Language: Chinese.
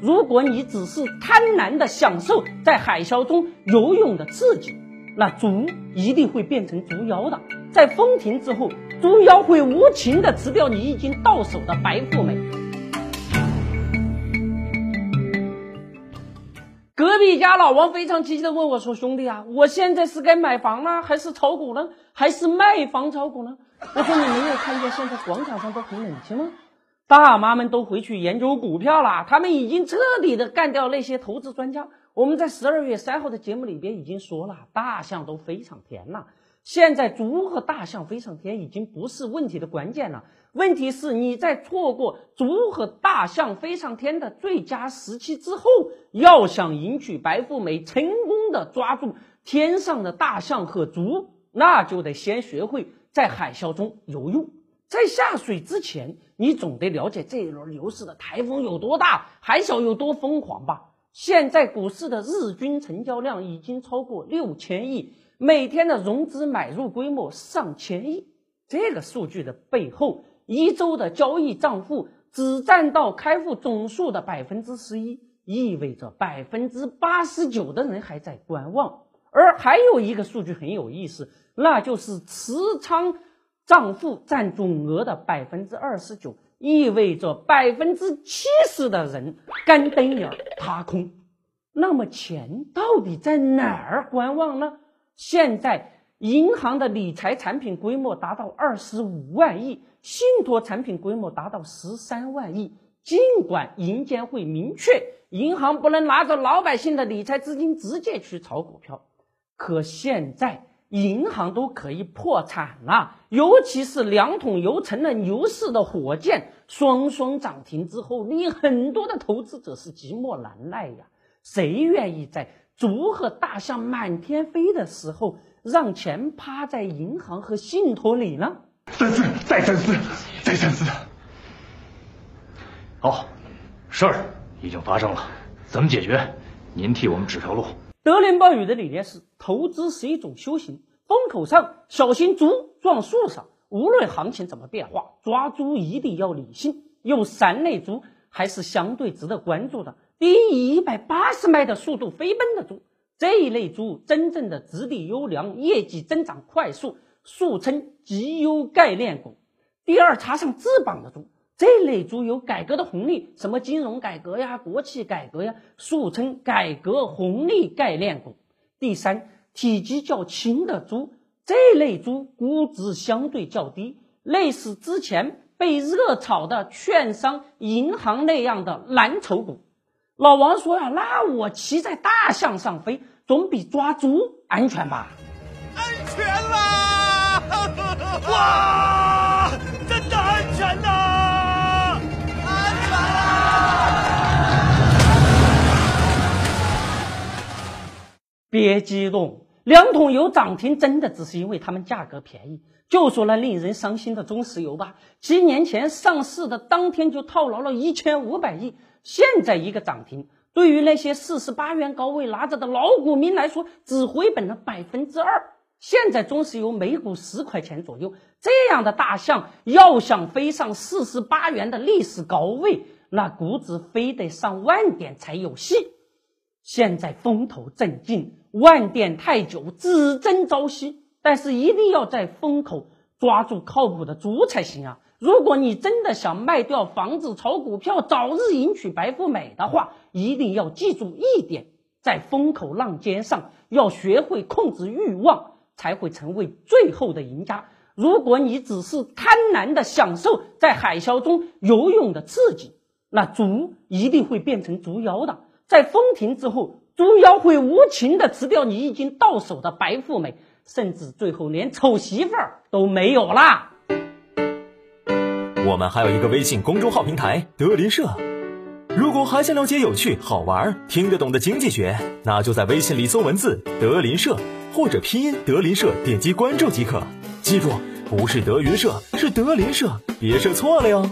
如果你只是贪婪的享受在海啸中游泳的刺激，那猪一定会变成猪妖的。在风停之后，猪妖会无情的吃掉你已经到手的白富美。隔壁家老王非常积极的问我说：“兄弟啊，我现在是该买房呢，还是炒股呢，还是卖房炒股呢？”我说：“你没有看见现在广场上都很冷清吗？大妈们都回去研究股票了，他们已经彻底的干掉那些投资专家。我们在十二月三号的节目里边已经说了，大象都非常甜了。现在猪和大象飞上天已经不是问题的关键了，问题是你在错过猪和大象飞上天的最佳时期之后，要想迎娶白富美，成功的抓住天上的大象和猪，那就得先学会。”在海啸中游泳，在下水之前，你总得了解这一轮牛市的台风有多大，海啸有多疯狂吧？现在股市的日均成交量已经超过六千亿，每天的融资买入规模上千亿。这个数据的背后，一周的交易账户只占到开户总数的百分之十一，意味着百分之八十九的人还在观望。而还有一个数据很有意思。那就是持仓账户占总额的百分之二十九，意味着百分之七十的人干瞪眼儿踏空。那么钱到底在哪儿观望呢？现在银行的理财产品规模达到二十五万亿，信托产品规模达到十三万亿。尽管银监会明确银行不能拿着老百姓的理财资金直接去炒股票，可现在。银行都可以破产了，尤其是两桶油成了牛市的火箭，双双涨停之后，令很多的投资者是寂寞难耐呀。谁愿意在竹和大象满天飞的时候，让钱趴在银行和信托里呢？三思，再三思，再三思。好，事儿已经发生了，怎么解决？您替我们指条路。德林暴雨的理念是：投资是一种修行。风口上小心猪撞树上。无论行情怎么变化，抓猪一定要理性。有三类猪还是相对值得关注的。第一，以一百八十迈的速度飞奔的猪，这一类猪真正的质地优良，业绩增长快速，俗称绩优概念股。第二，插上翅膀的猪。这类猪有改革的红利，什么金融改革呀、国企改革呀，俗称改革红利概念股。第三，体积较轻的猪，这类猪估值相对较低，类似之前被热炒的券商、银行那样的蓝筹股。老王说呀，那我骑在大象上飞，总比抓猪安全吧？安全啦！哇，别激动，两桶油涨停真的只是因为它们价格便宜。就说那令人伤心的中石油吧，七年前上市的当天就套牢了一千五百亿，现在一个涨停，对于那些四十八元高位拿着的老股民来说，只回本了百分之二。现在中石油每股十块钱左右，这样的大象要想飞上四十八元的历史高位，那估值非得上万点才有戏。现在风头正劲，万店太久只争朝夕。但是一定要在风口抓住靠谱的猪才行啊！如果你真的想卖掉房子炒股票，早日迎娶白富美的话，一定要记住一点：在风口浪尖上，要学会控制欲望，才会成为最后的赢家。如果你只是贪婪的享受在海啸中游泳的刺激，那猪一定会变成猪妖的。在风停之后，猪妖会无情的吃掉你已经到手的白富美，甚至最后连丑媳妇儿都没有啦。我们还有一个微信公众号平台德林社，如果还想了解有趣、好玩、听得懂的经济学，那就在微信里搜文字“德林社”或者拼音“德林社”，点击关注即可。记住，不是德云社，是德林社，别设错了哟。